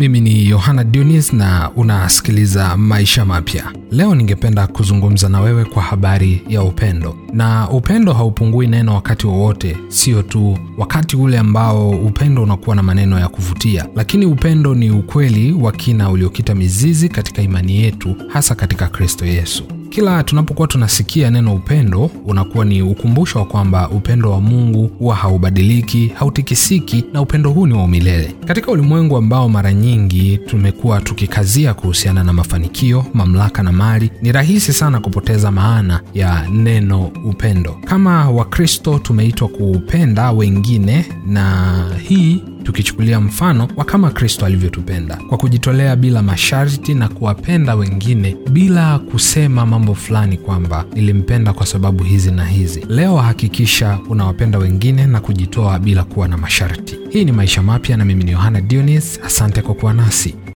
Mimi ni Yohana Dunis na unasikiliza Maisha Mapya. Leo ningependa kuzungumza na wewe kwa habari ya upendo, na upendo haupungui neno wakati wowote, sio tu wakati ule ambao upendo unakuwa na maneno ya kuvutia, lakini upendo ni ukweli wa kina uliokita mizizi katika imani yetu, hasa katika Kristo Yesu. Kila tunapokuwa tunasikia neno upendo, unakuwa ni ukumbusho wa kwamba upendo wa Mungu huwa haubadiliki, hautikisiki, na upendo huu ni wa umilele. Katika ulimwengu ambao mara nyingi tumekuwa tukikazia kuhusiana na mafanikio, mamlaka na mali, ni rahisi sana kupoteza maana ya neno upendo. Kama Wakristo tumeitwa kuupenda wengine, na hii tukichukulia mfano wa kama Kristo alivyotupenda kwa kujitolea bila masharti na kuwapenda wengine bila kusema mambo fulani kwamba nilimpenda kwa sababu hizi na hizi. Leo hakikisha unawapenda wengine na kujitoa bila kuwa na masharti. Hii ni Maisha Mapya na mimi ni Yohana Dionis. Asante kwa kuwa nasi.